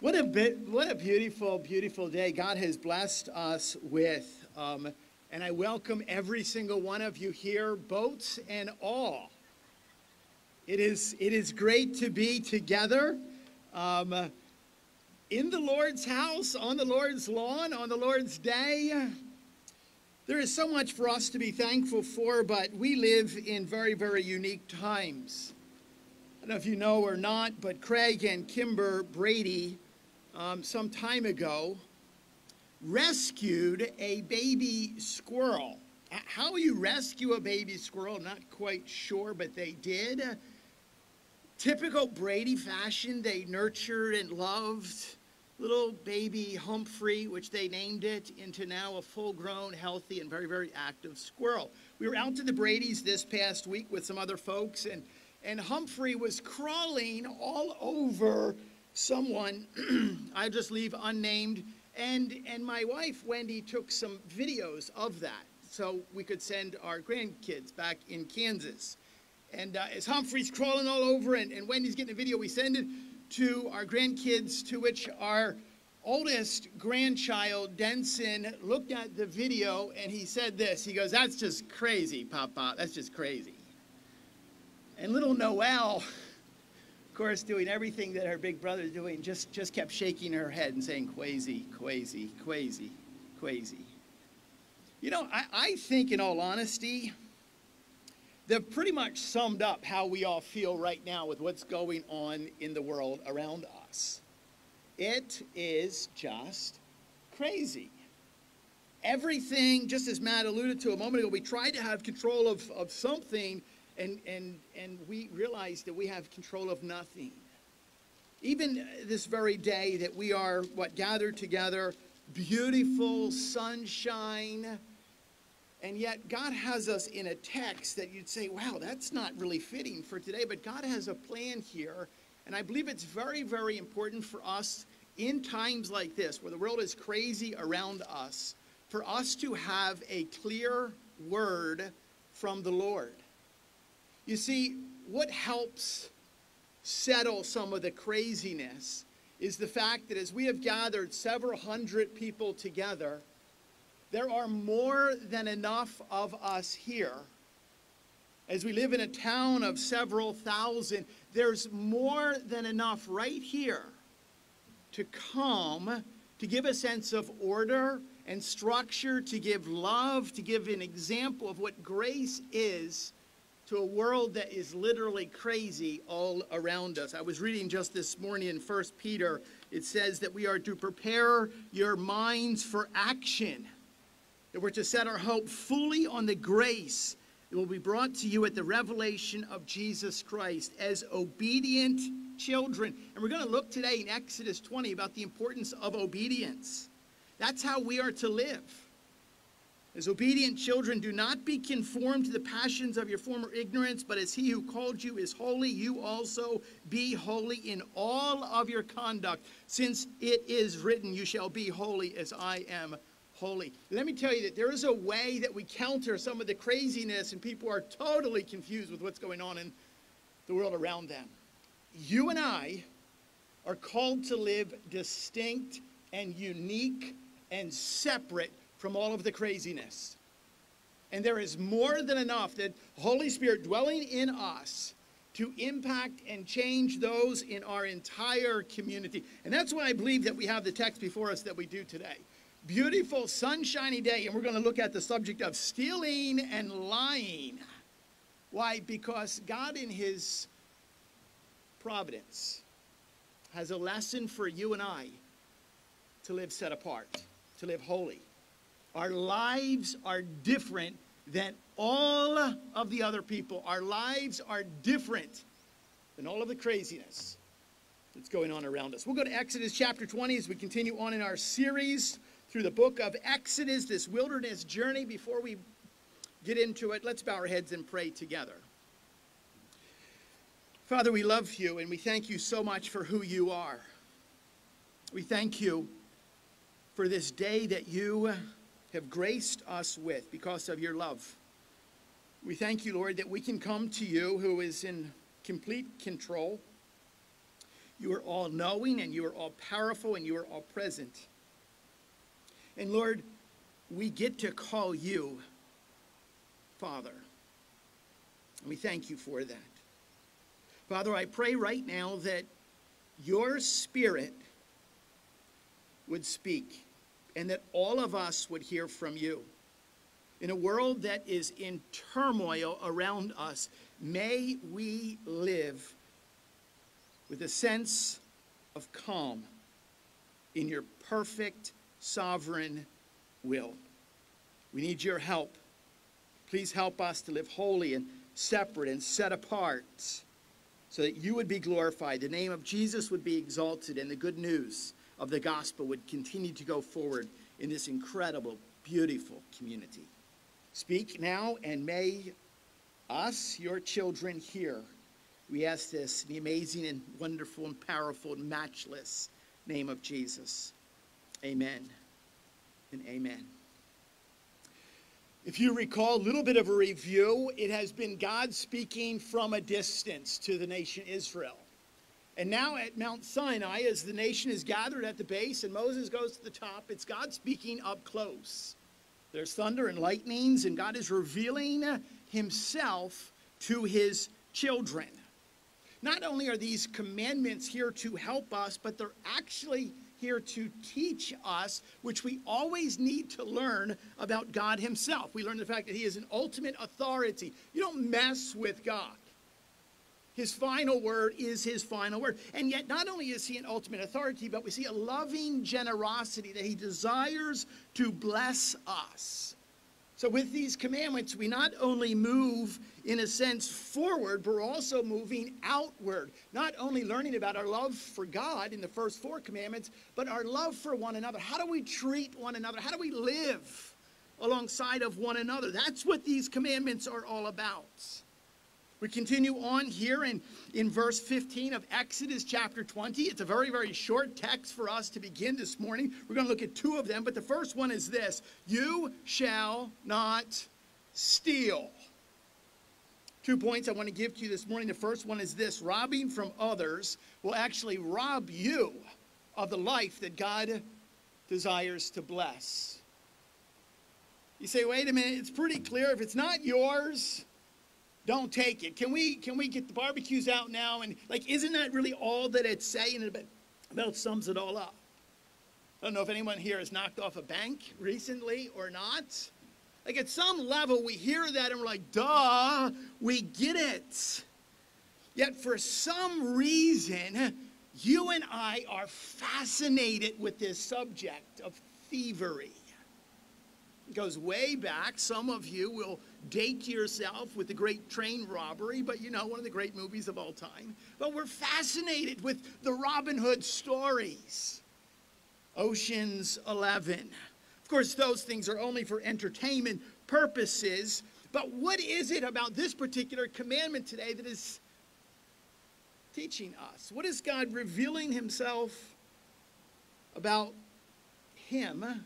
What a bit, what a beautiful, beautiful day God has blessed us with. Um, and I welcome every single one of you here, boats and all. It is, it is great to be together um, in the Lord's house, on the Lord's lawn, on the Lord's day. There is so much for us to be thankful for, but we live in very, very unique times. I don't know if you know or not, but Craig and Kimber Brady um, some time ago rescued a baby squirrel. How you rescue a baby squirrel, not quite sure, but they did. Typical Brady fashion, they nurtured and loved little baby Humphrey, which they named it, into now a full grown, healthy, and very, very active squirrel. We were out to the Brady's this past week with some other folks, and, and Humphrey was crawling all over someone I just leave unnamed. And, and my wife, Wendy, took some videos of that so we could send our grandkids back in Kansas. And uh, as Humphrey's crawling all over and, and Wendy's getting a video, we send it to our grandkids, to which our oldest grandchild, Denson, looked at the video and he said this. He goes, That's just crazy, Papa. That's just crazy. And little Noelle, course, doing everything that her big brother's doing, just, just kept shaking her head and saying, crazy, crazy, crazy, crazy. You know, I, I think, in all honesty, they've pretty much summed up how we all feel right now with what's going on in the world around us. It is just crazy. Everything, just as Matt alluded to a moment ago, we tried to have control of, of something and, and, and we realize that we have control of nothing. Even this very day that we are, what, gathered together, beautiful sunshine, and yet God has us in a text that you'd say, wow, that's not really fitting for today, but God has a plan here. And I believe it's very, very important for us in times like this, where the world is crazy around us, for us to have a clear word from the Lord. You see, what helps settle some of the craziness is the fact that as we have gathered several hundred people together, there are more than enough of us here. As we live in a town of several thousand, there's more than enough right here to come to give a sense of order and structure, to give love, to give an example of what grace is to a world that is literally crazy all around us. I was reading just this morning in 1 Peter, it says that we are to prepare your minds for action, that we're to set our hope fully on the grace that will be brought to you at the revelation of Jesus Christ as obedient children. And we're going to look today in Exodus 20 about the importance of obedience. That's how we are to live. As obedient children, do not be conformed to the passions of your former ignorance, but as he who called you is holy, you also be holy in all of your conduct, since it is written, You shall be holy as I am holy. Let me tell you that there is a way that we counter some of the craziness, and people are totally confused with what's going on in the world around them. You and I are called to live distinct and unique and separate from all of the craziness. And there is more than enough that Holy Spirit dwelling in us to impact and change those in our entire community. And that's why I believe that we have the text before us that we do today. Beautiful, sunshiny day, and we're going to look at the subject of stealing and lying. Why? Because God, in His providence, has a lesson for you and I to live set apart, to live holy. Our lives are different than all of the other people. Our lives are different than all of the craziness that's going on around us. We'll go to Exodus chapter 20 as we continue on in our series through the book of Exodus, this wilderness journey. Before we get into it, let's bow our heads and pray together. Father, we love you and we thank you so much for who you are. We thank you for this day that you have graced us with because of your love. We thank you, Lord, that we can come to you who is in complete control. You are all knowing and you are all powerful and you are all present. And Lord, we get to call you Father. And we thank you for that. Father, I pray right now that your spirit would speak and that all of us would hear from you. In a world that is in turmoil around us, may we live with a sense of calm in your perfect, sovereign will. We need your help. Please help us to live holy and separate and set apart so that you would be glorified, the name of Jesus would be exalted, and the good news of the gospel would continue to go forward in this incredible, beautiful community. Speak now, and may us, your children, hear. We ask this in the amazing and wonderful and powerful and matchless name of Jesus. Amen and amen. If you recall a little bit of a review, it has been God speaking from a distance to the nation Israel. And now at Mount Sinai, as the nation is gathered at the base and Moses goes to the top, it's God speaking up close. There's thunder and lightnings, and God is revealing himself to his children. Not only are these commandments here to help us, but they're actually here to teach us, which we always need to learn about God Himself. We learn the fact that He is an ultimate authority. You don't mess with God. His final word is his final word. And yet, not only is he an ultimate authority, but we see a loving generosity that he desires to bless us. So, with these commandments, we not only move, in a sense, forward, but we're also moving outward. Not only learning about our love for God in the first four commandments, but our love for one another. How do we treat one another? How do we live alongside of one another? That's what these commandments are all about. We continue on here in, in verse 15 of Exodus chapter 20. It's a very, very short text for us to begin this morning. We're going to look at two of them, but the first one is this You shall not steal. Two points I want to give to you this morning. The first one is this robbing from others will actually rob you of the life that God desires to bless. You say, wait a minute, it's pretty clear. If it's not yours, don't take it. Can we can we get the barbecues out now? And like, isn't that really all that it's saying? It about sums it all up. I don't know if anyone here has knocked off a bank recently or not. Like at some level, we hear that and we're like, duh, we get it. Yet for some reason, you and I are fascinated with this subject of thievery. It goes way back. Some of you will date yourself with the great train robbery, but you know, one of the great movies of all time. But we're fascinated with the Robin Hood stories. Ocean's 11. Of course, those things are only for entertainment purposes. But what is it about this particular commandment today that is teaching us? What is God revealing Himself about Him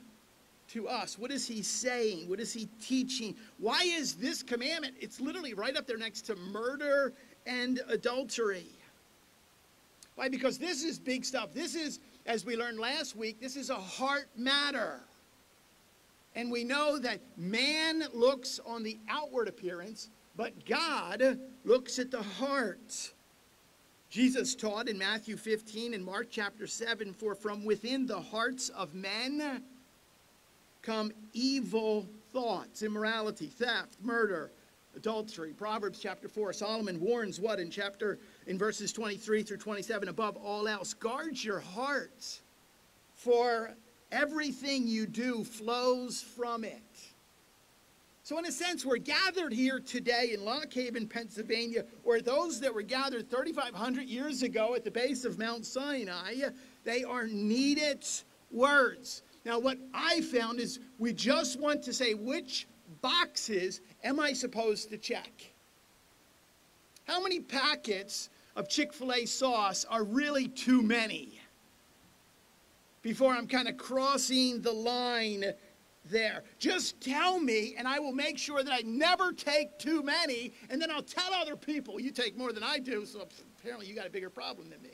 to us? What is he saying? What is he teaching? Why is this commandment? It's literally right up there next to murder and adultery. Why? Because this is big stuff. This is, as we learned last week, this is a heart matter. And we know that man looks on the outward appearance, but God looks at the heart. Jesus taught in Matthew 15 and Mark chapter 7 For from within the hearts of men come evil thoughts, immorality, theft, murder, adultery. Proverbs chapter 4, Solomon warns what in chapter in verses 23 through 27 above all else, guard your heart for everything you do flows from it. So, in a sense, we're gathered here today in Lock Haven, Pennsylvania, where those that were gathered 3,500 years ago at the base of Mount Sinai, they are needed words. Now, what I found is we just want to say which boxes am I supposed to check? How many packets of Chick fil A sauce are really too many? Before I'm kind of crossing the line there. Just tell me, and I will make sure that I never take too many, and then I'll tell other people you take more than I do, so apparently you got a bigger problem than me.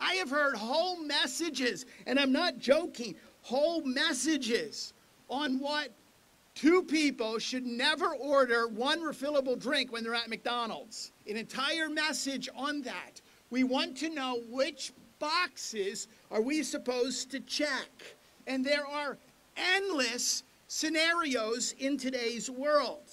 I have heard whole messages, and I'm not joking, whole messages on what two people should never order one refillable drink when they're at McDonald's. An entire message on that. We want to know which boxes are we supposed to check. And there are endless scenarios in today's world.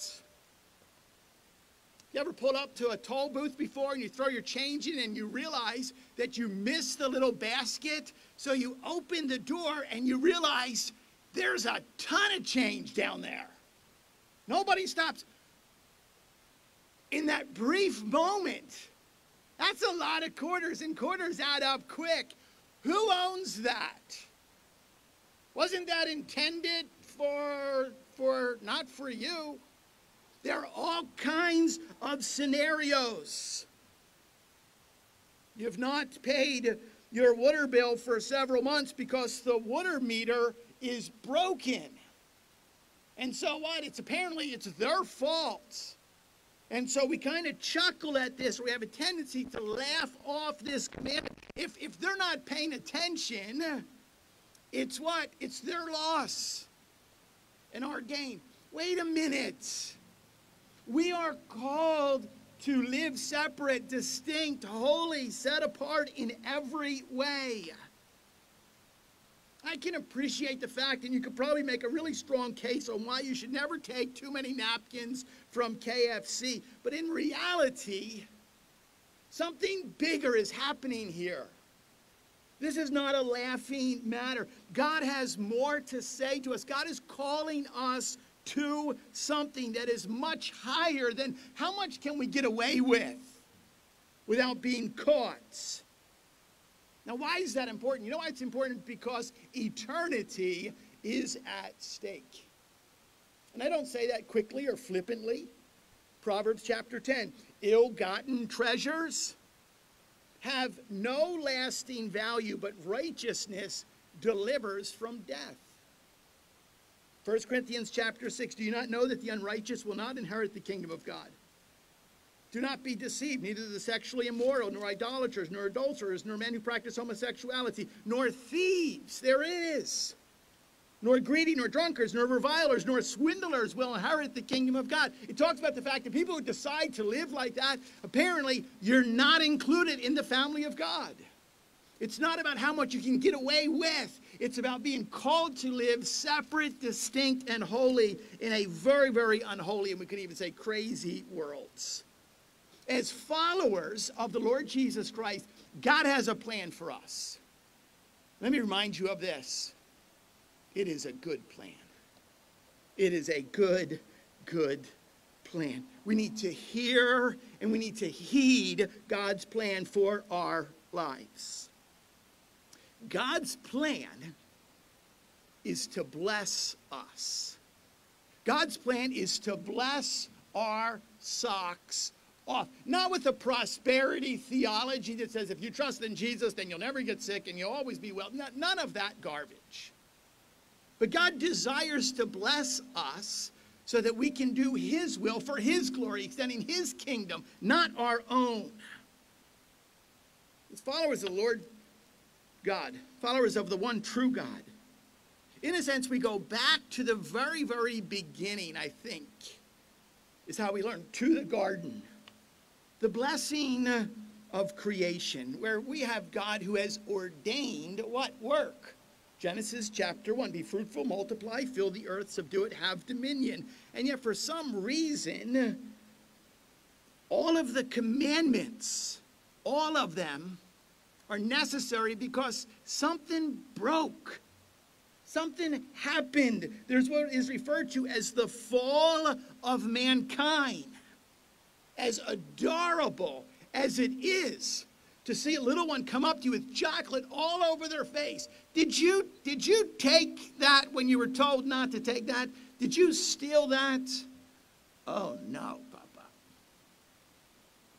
You ever pulled up to a toll booth before and you throw your change in and you realize that you missed the little basket? So you open the door and you realize there's a ton of change down there. Nobody stops. In that brief moment, that's a lot of quarters, and quarters add up quick. Who owns that? Wasn't that intended for, for not for you? There are all kinds of scenarios. You've not paid your water bill for several months because the water meter is broken. And so what? It's apparently it's their fault. And so we kind of chuckle at this. We have a tendency to laugh off this commandment. If, if they're not paying attention, it's what? It's their loss and our gain. Wait a minute. We are called to live separate, distinct, holy, set apart in every way. I can appreciate the fact, and you could probably make a really strong case on why you should never take too many napkins from KFC. But in reality, something bigger is happening here. This is not a laughing matter. God has more to say to us. God is calling us to something that is much higher than how much can we get away with without being caught. Now, why is that important? You know why it's important? Because eternity is at stake. And I don't say that quickly or flippantly. Proverbs chapter 10 ill gotten treasures have no lasting value, but righteousness delivers from death. 1 Corinthians chapter 6 Do you not know that the unrighteous will not inherit the kingdom of God? Do not be deceived, neither the sexually immoral, nor idolaters, nor adulterers, nor men who practice homosexuality, nor thieves. There is. Nor greedy, nor drunkards, nor revilers, nor swindlers will inherit the kingdom of God. It talks about the fact that people who decide to live like that, apparently, you're not included in the family of God. It's not about how much you can get away with. It's about being called to live separate, distinct, and holy in a very, very unholy, and we could even say crazy worlds. As followers of the Lord Jesus Christ, God has a plan for us. Let me remind you of this it is a good plan. It is a good, good plan. We need to hear and we need to heed God's plan for our lives. God's plan is to bless us. God's plan is to bless our socks off. Not with a prosperity theology that says if you trust in Jesus, then you'll never get sick and you'll always be well. None of that garbage. But God desires to bless us so that we can do His will for His glory, extending His kingdom, not our own. As followers of the Lord God, followers of the one true God, in a sense, we go back to the very, very beginning, I think, is how we learn, to the garden. The blessing of creation, where we have God who has ordained what work? Genesis chapter 1 Be fruitful, multiply, fill the earth, subdue it, have dominion. And yet, for some reason, all of the commandments, all of them, are necessary because something broke. Something happened. There's what is referred to as the fall of mankind. As adorable as it is to see a little one come up to you with chocolate all over their face. Did you did you take that when you were told not to take that? Did you steal that? Oh no, Papa.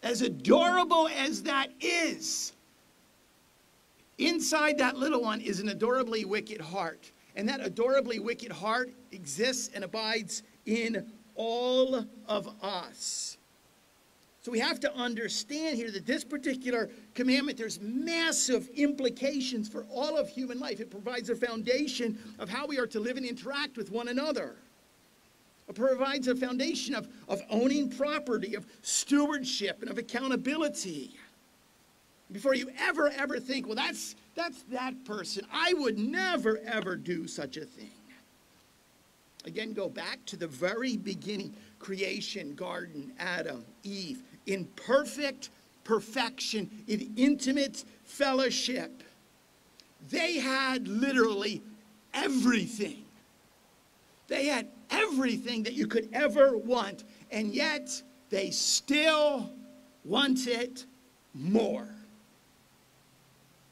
As adorable as that is, inside that little one is an adorably wicked heart. And that adorably wicked heart exists and abides in all of us. So we have to understand here that this particular commandment, there's massive implications for all of human life. It provides a foundation of how we are to live and interact with one another. It provides a foundation of, of owning property, of stewardship, and of accountability. Before you ever, ever think, well, that's, that's that person. I would never, ever do such a thing. Again, go back to the very beginning creation, garden, Adam, Eve in perfect perfection, in intimate fellowship. They had literally everything. They had everything that you could ever want, and yet they still wanted more.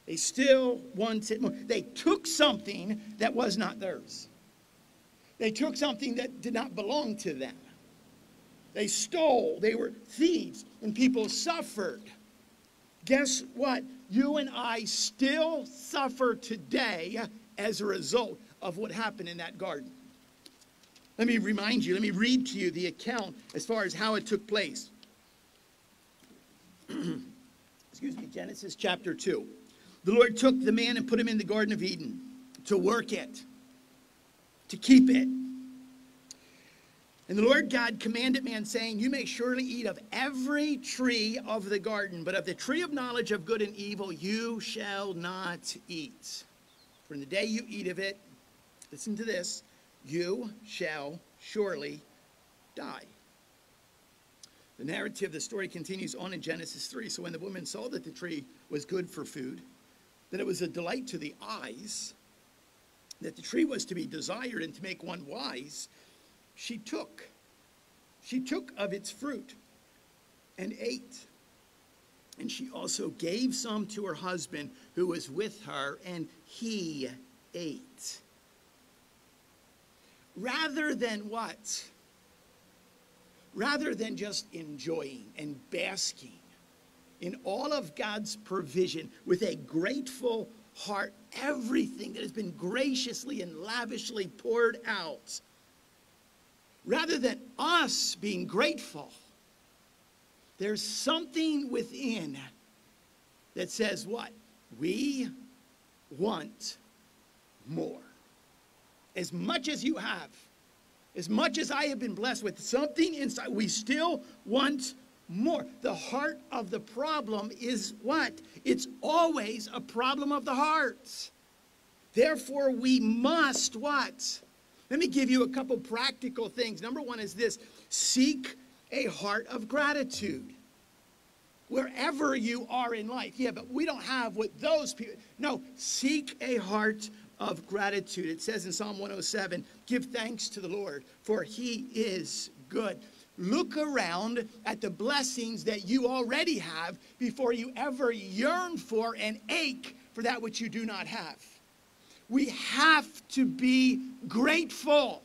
They still wanted more. They took something that was not theirs. They took something that did not belong to them. They stole, they were thieves, and people suffered. Guess what? You and I still suffer today as a result of what happened in that garden. Let me remind you, let me read to you the account as far as how it took place. Excuse me, Genesis chapter 2. The Lord took the man and put him in the Garden of Eden to work it, to keep it and the Lord God commanded man, saying, You may surely eat of every tree of the garden, but of the tree of knowledge of good and evil you shall not eat. From the day you eat of it, listen to this, you shall surely die. The narrative, the story continues on in Genesis 3. So when the woman saw that the tree was good for food, that it was a delight to the eyes, that the tree was to be desired and to make one wise, she took. She took of its fruit and ate. And she also gave some to her husband who was with her, and he ate. Rather than what? Rather than just enjoying and basking in all of God's provision with a grateful heart, everything that has been graciously and lavishly poured out rather than us being grateful, there's something within that says, What? We want more. As much as you have, as much as I have been blessed with something inside, we still want more. The heart of the problem is what? It's always a problem of the heart. Therefore, we must what? Let me give you a couple practical things. Number one is this seek a heart of gratitude. Wherever you are in life. Yeah, but we don't have what those people. No, seek a heart of gratitude. It says in Psalm 107 give thanks to the Lord, for he is good. Look around at the blessings that you already have before you ever yearn for and ache for that which you do not have. We have to be grateful.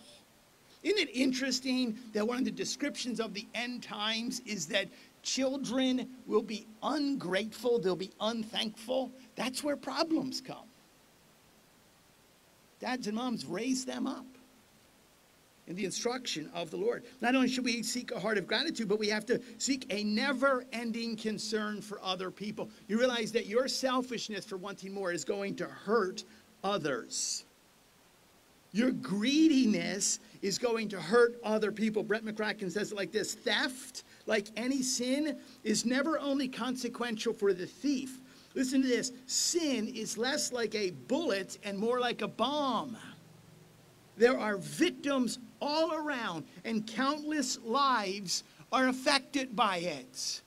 Isn't it interesting that one of the descriptions of the end times is that children will be ungrateful, they'll be unthankful? That's where problems come. Dads and moms raise them up the instruction of the Lord. Not only should we seek a heart of gratitude, but we have to seek a never ending concern for other people. You realize that your selfishness for wanting more is going to hurt others. Your greediness is going to hurt other people. Brett McCracken says it like this Theft, like any sin, is never only consequential for the thief. Listen to this sin is less like a bullet and more like a bomb. There are victims all around, and countless lives are affected by it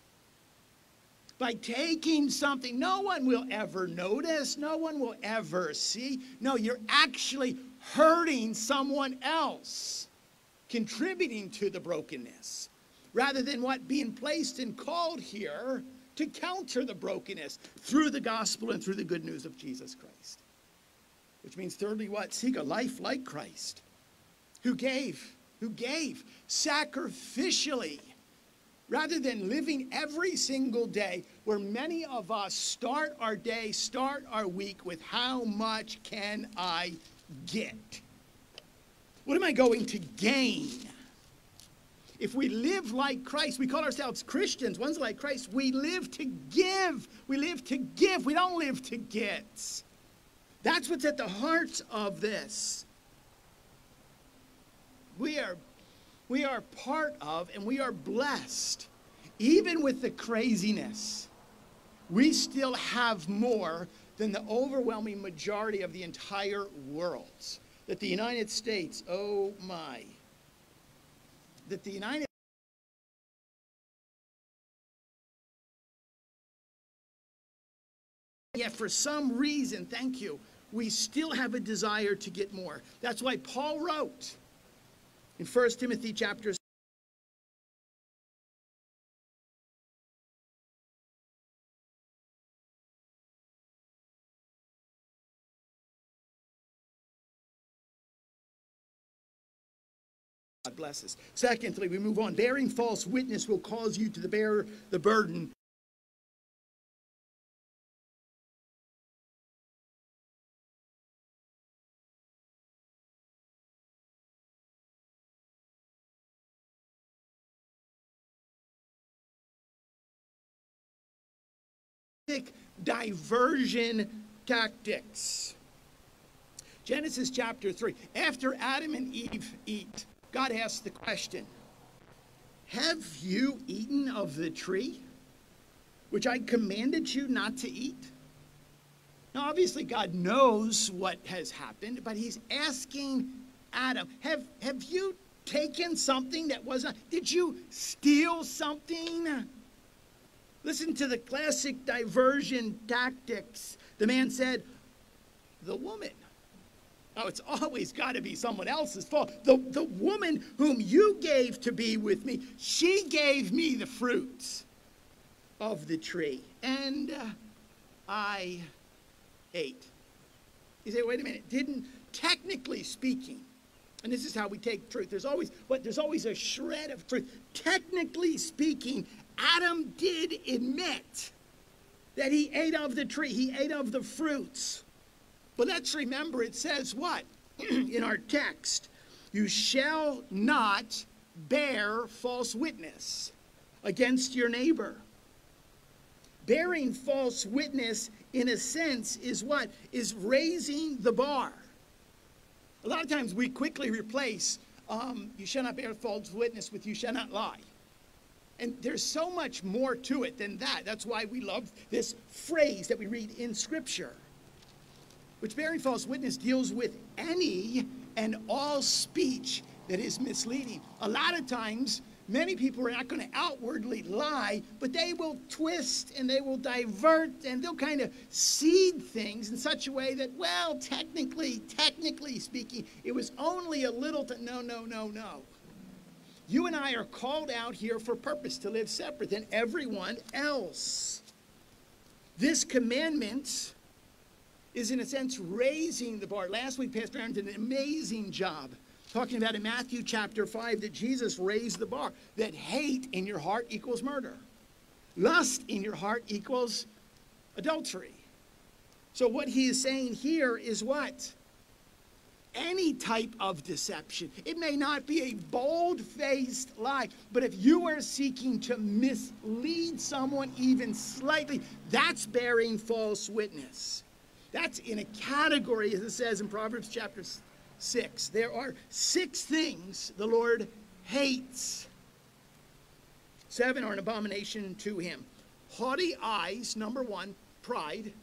by taking something no one will ever notice, no one will ever see. No, you're actually hurting someone else, contributing to the brokenness, rather than what being placed and called here to counter the brokenness through the gospel and through the good news of Jesus Christ. Which means, thirdly, what? Seek a life like Christ, who gave, who gave sacrificially rather than living every single day where many of us start our day, start our week with how much can I get? What am I going to gain? if we live like Christ, we call ourselves Christians, ones like Christ, we live to give. We live to give. We don't live to get. That's what's at the heart of this. We are, we are part of and we are blessed. Even with the craziness, we still have more than the overwhelming majority of the entire world. That the United States, oh my, that the United Yet for some reason, thank you, we still have a desire to get more. That's why Paul wrote in 1 Timothy chapter God bless us. Secondly, we move on. Bearing false witness will cause you to bear the burden diversion tactics. Genesis chapter 3. After Adam and Eve eat, God asks the question Have you eaten of the tree which I commanded you not to eat? Now, obviously, God knows what has happened, but He's asking Adam, Have, have you taken something that wasn't? Did you steal something? Listen to the classic diversion tactics. The man said, The woman. Oh, it's always got to be someone else's fault. The, the woman whom you gave to be with me, she gave me the fruits of the tree. And uh, I ate. You say, wait a minute, didn't, technically speaking, and this is how we take truth. There's always what there's always a shred of truth. Technically speaking, Adam did admit that he ate of the tree, he ate of the fruits. But let's remember it says what in our text? You shall not bear false witness against your neighbor. Bearing false witness, in a sense, is what? Is raising the bar. A lot of times we quickly replace um, you shall not bear false witness with you shall not lie. And there's so much more to it than that. That's why we love this phrase that we read in Scripture, which bearing false witness deals with any and all speech that is misleading. A lot of times, many people are not going to outwardly lie, but they will twist and they will divert and they'll kind of seed things in such a way that, well, technically, technically speaking, it was only a little to no, no, no, no. You and I are called out here for purpose to live separate than everyone else. This commandment is, in a sense, raising the bar. Last week, Pastor Aaron did an amazing job talking about in Matthew chapter 5 that Jesus raised the bar, that hate in your heart equals murder, lust in your heart equals adultery. So, what he is saying here is what? Any type of deception. It may not be a bold faced lie, but if you are seeking to mislead someone even slightly, that's bearing false witness. That's in a category, as it says in Proverbs chapter 6. There are six things the Lord hates. Seven are an abomination to him. Haughty eyes, number one, pride.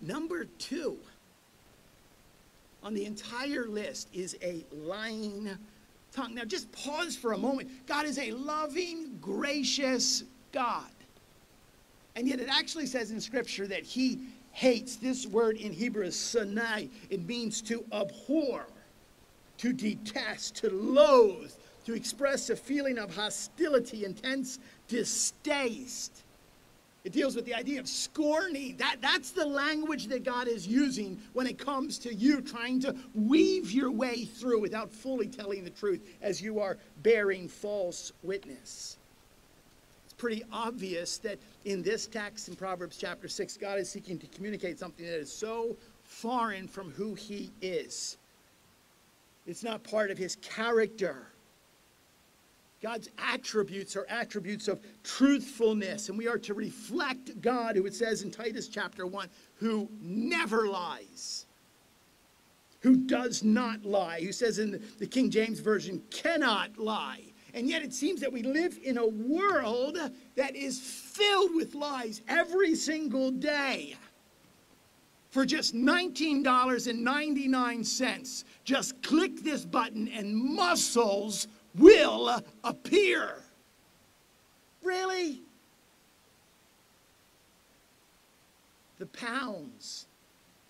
Number two, on the entire list is a lying tongue. Now, just pause for a moment. God is a loving, gracious God. And yet, it actually says in Scripture that He hates. This word in Hebrew is sanai. It means to abhor, to detest, to loathe, to express a feeling of hostility, intense distaste. It deals with the idea of scorning. That, that's the language that God is using when it comes to you trying to weave your way through without fully telling the truth as you are bearing false witness. It's pretty obvious that in this text in Proverbs chapter 6, God is seeking to communicate something that is so foreign from who he is. It's not part of his character. God's attributes are attributes of truthfulness, and we are to reflect God, who it says in Titus chapter 1, who never lies, who does not lie, who says in the King James Version, cannot lie. And yet it seems that we live in a world that is filled with lies every single day. For just $19.99, just click this button and muscles will appear. Really? The pounds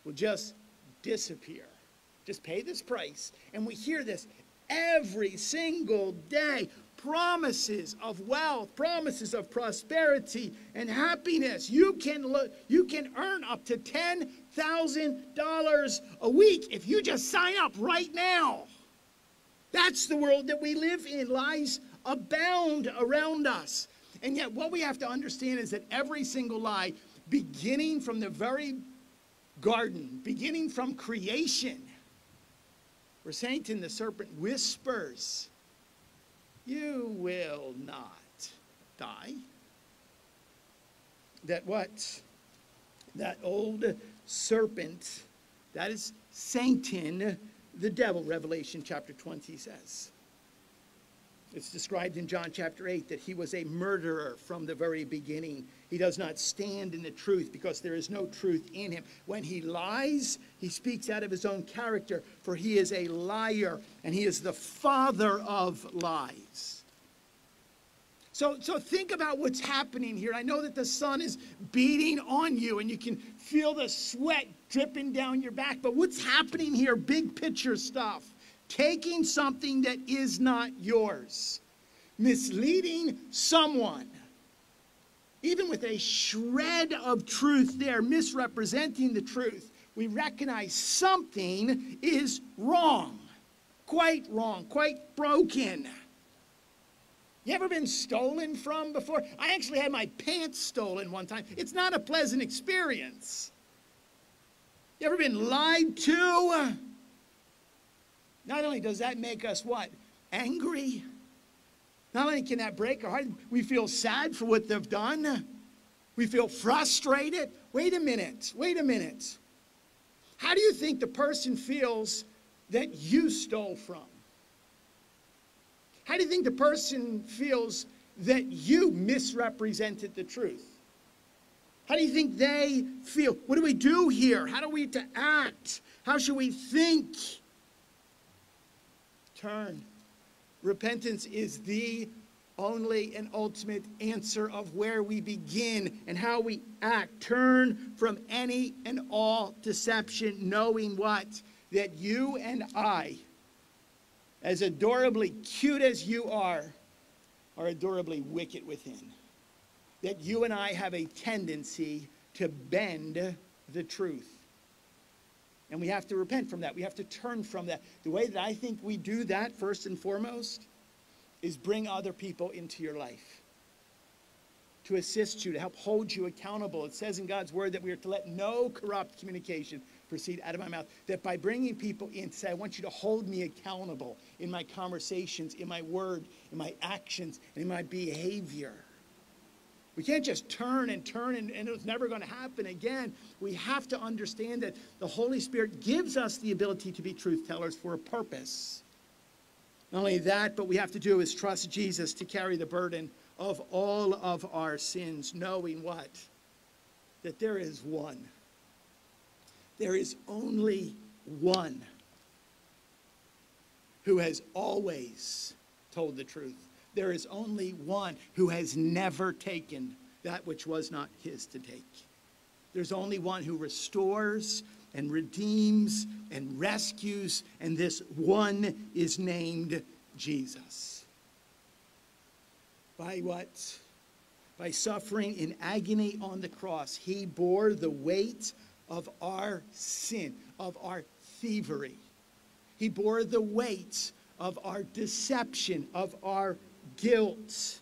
will just disappear. Just pay this price. And we hear this every single day promises of wealth, promises of prosperity and happiness. You can you can earn up to $10,000 a week if you just sign up right now. That's the world that we live in. Lies abound around us. And yet, what we have to understand is that every single lie, beginning from the very garden, beginning from creation, where Satan the serpent whispers, You will not die. That what? That old serpent, that is Satan the devil, Revelation chapter 20 says. It's described in John chapter 8 that he was a murderer from the very beginning. He does not stand in the truth because there is no truth in him. When he lies, he speaks out of his own character, for he is a liar and he is the father of lies. So, so think about what's happening here. I know that the sun is beating on you and you can feel the sweat dripping down your back, but what's happening here? Big picture stuff. Taking something that is not yours, misleading someone, even with a shred of truth there, misrepresenting the truth, we recognize something is wrong, quite wrong, quite broken. You ever been stolen from before? I actually had my pants stolen one time. It's not a pleasant experience. You ever been lied to? Not only does that make us what? Angry. Not only can that break our heart, we feel sad for what they've done. We feel frustrated. Wait a minute. Wait a minute. How do you think the person feels that you stole from? How do you think the person feels that you misrepresented the truth? How do you think they feel? What do we do here? How do we to act? How should we think? Turn. Repentance is the only and ultimate answer of where we begin and how we act. Turn from any and all deception, knowing what? That you and I as adorably cute as you are, are adorably wicked within. That you and I have a tendency to bend the truth. And we have to repent from that. We have to turn from that. The way that I think we do that, first and foremost, is bring other people into your life to assist you, to help hold you accountable. It says in God's word that we are to let no corrupt communication proceed out of my mouth. That by bringing people in say, I want you to hold me accountable in my conversations, in my word, in my actions, and in my behavior. We can't just turn and turn and, and it's never going to happen again. We have to understand that the Holy Spirit gives us the ability to be truth tellers for a purpose. Not only that, but we have to do is trust Jesus to carry the burden of all of our sins, knowing what? That there is one there is only one who has always told the truth. There is only one who has never taken that which was not his to take. There's only one who restores and redeems and rescues, and this one is named Jesus. By what? By suffering in agony on the cross, he bore the weight of our sin, of our thievery. He bore the weight of our deception, of our guilt.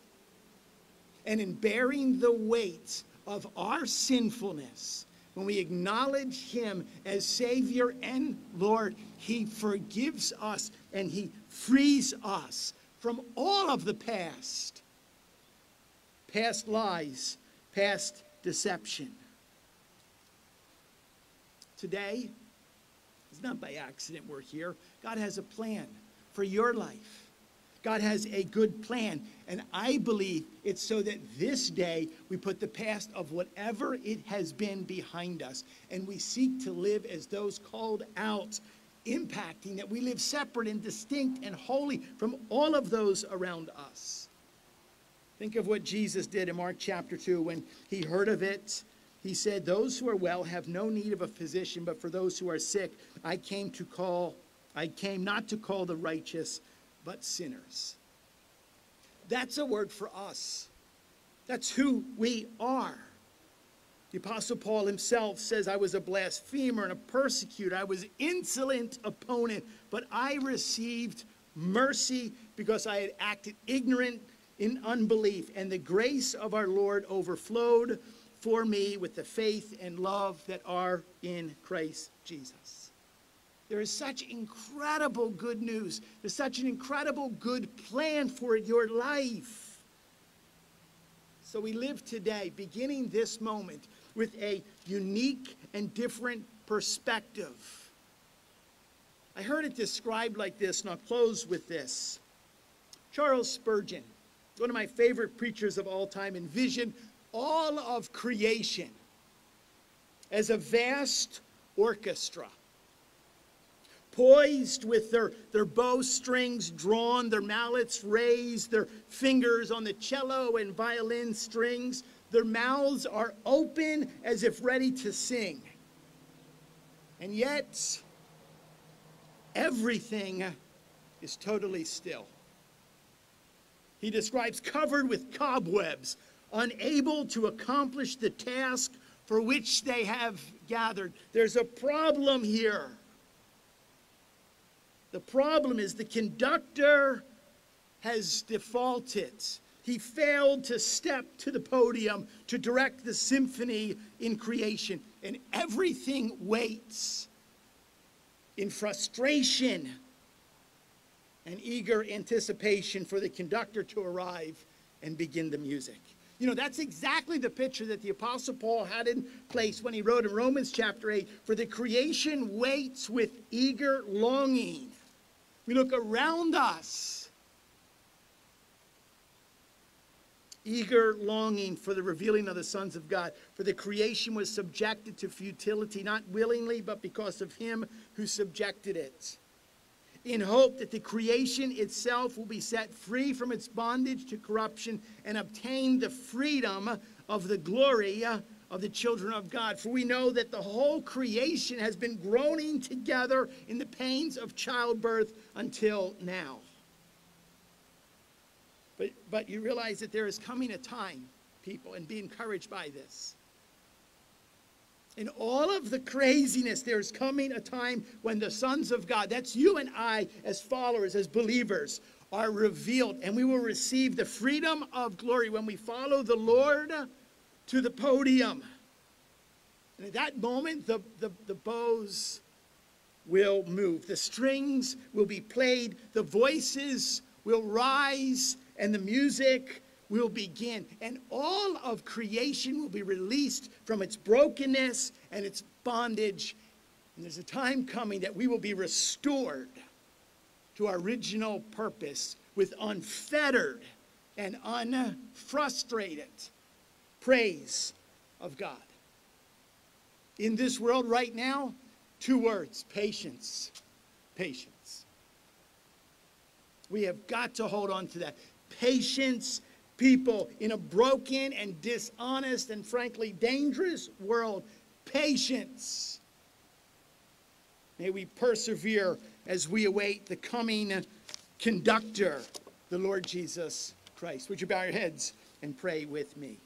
And in bearing the weight of our sinfulness, when we acknowledge Him as Savior and Lord, He forgives us and He frees us from all of the past past lies, past deception. Today, it's not by accident we're here. God has a plan for your life. God has a good plan. And I believe it's so that this day we put the past of whatever it has been behind us and we seek to live as those called out, impacting that we live separate and distinct and holy from all of those around us. Think of what Jesus did in Mark chapter 2 when he heard of it. He said, Those who are well have no need of a physician, but for those who are sick, I came to call, I came not to call the righteous, but sinners. That's a word for us. That's who we are. The Apostle Paul himself says, I was a blasphemer and a persecutor. I was insolent opponent, but I received mercy because I had acted ignorant in unbelief. And the grace of our Lord overflowed for me with the faith and love that are in Christ Jesus. There is such incredible good news. There's such an incredible good plan for your life. So we live today, beginning this moment, with a unique and different perspective. I heard it described like this, and I'll close with this. Charles Spurgeon, one of my favorite preachers of all time, envisioned all of creation as a vast orchestra poised with their, their bowstrings drawn, their mallets raised, their fingers on the cello and violin strings. Their mouths are open as if ready to sing. And yet, everything is totally still. He describes covered with cobwebs, unable to accomplish the task for which they have gathered. There's a problem here. The problem is the conductor has defaulted. He failed to step to the podium to direct the symphony in creation, and everything waits in frustration and eager anticipation for the conductor to arrive and begin the music. You know, that's exactly the picture that the Apostle Paul had in place when he wrote in Romans chapter 8 For the creation waits with eager longing we look around us, eager longing for the revealing of the sons of God. For the creation was subjected to futility, not willingly, but because of him who subjected it. In hope that the creation itself will be set free from its bondage to corruption and obtain the freedom of the glory of the children of God. For we know that the whole creation has been groaning together in the pains of childbirth until now. But, but you realize that there is coming a time, people, and be encouraged by this. In all of the craziness, there's coming a time when the sons of God, that's you and I as followers, as believers, are revealed, and we will receive the freedom of glory when we follow the Lord to the podium. And at that moment, the, the, the bows will move. The strings will be played, the voices will rise, and the music will begin. And all of creation will be released from its brokenness and its bondage. And there's a time coming that we will be restored to our original purpose with unfettered and unfrustrated praise of God. In this world right now, two words patience. Patience. We have got to hold on to that. Patience, people, in a broken and dishonest and frankly dangerous world. Patience. May we persevere as we await the coming conductor, the Lord Jesus Christ. Would you bow your heads and pray with me?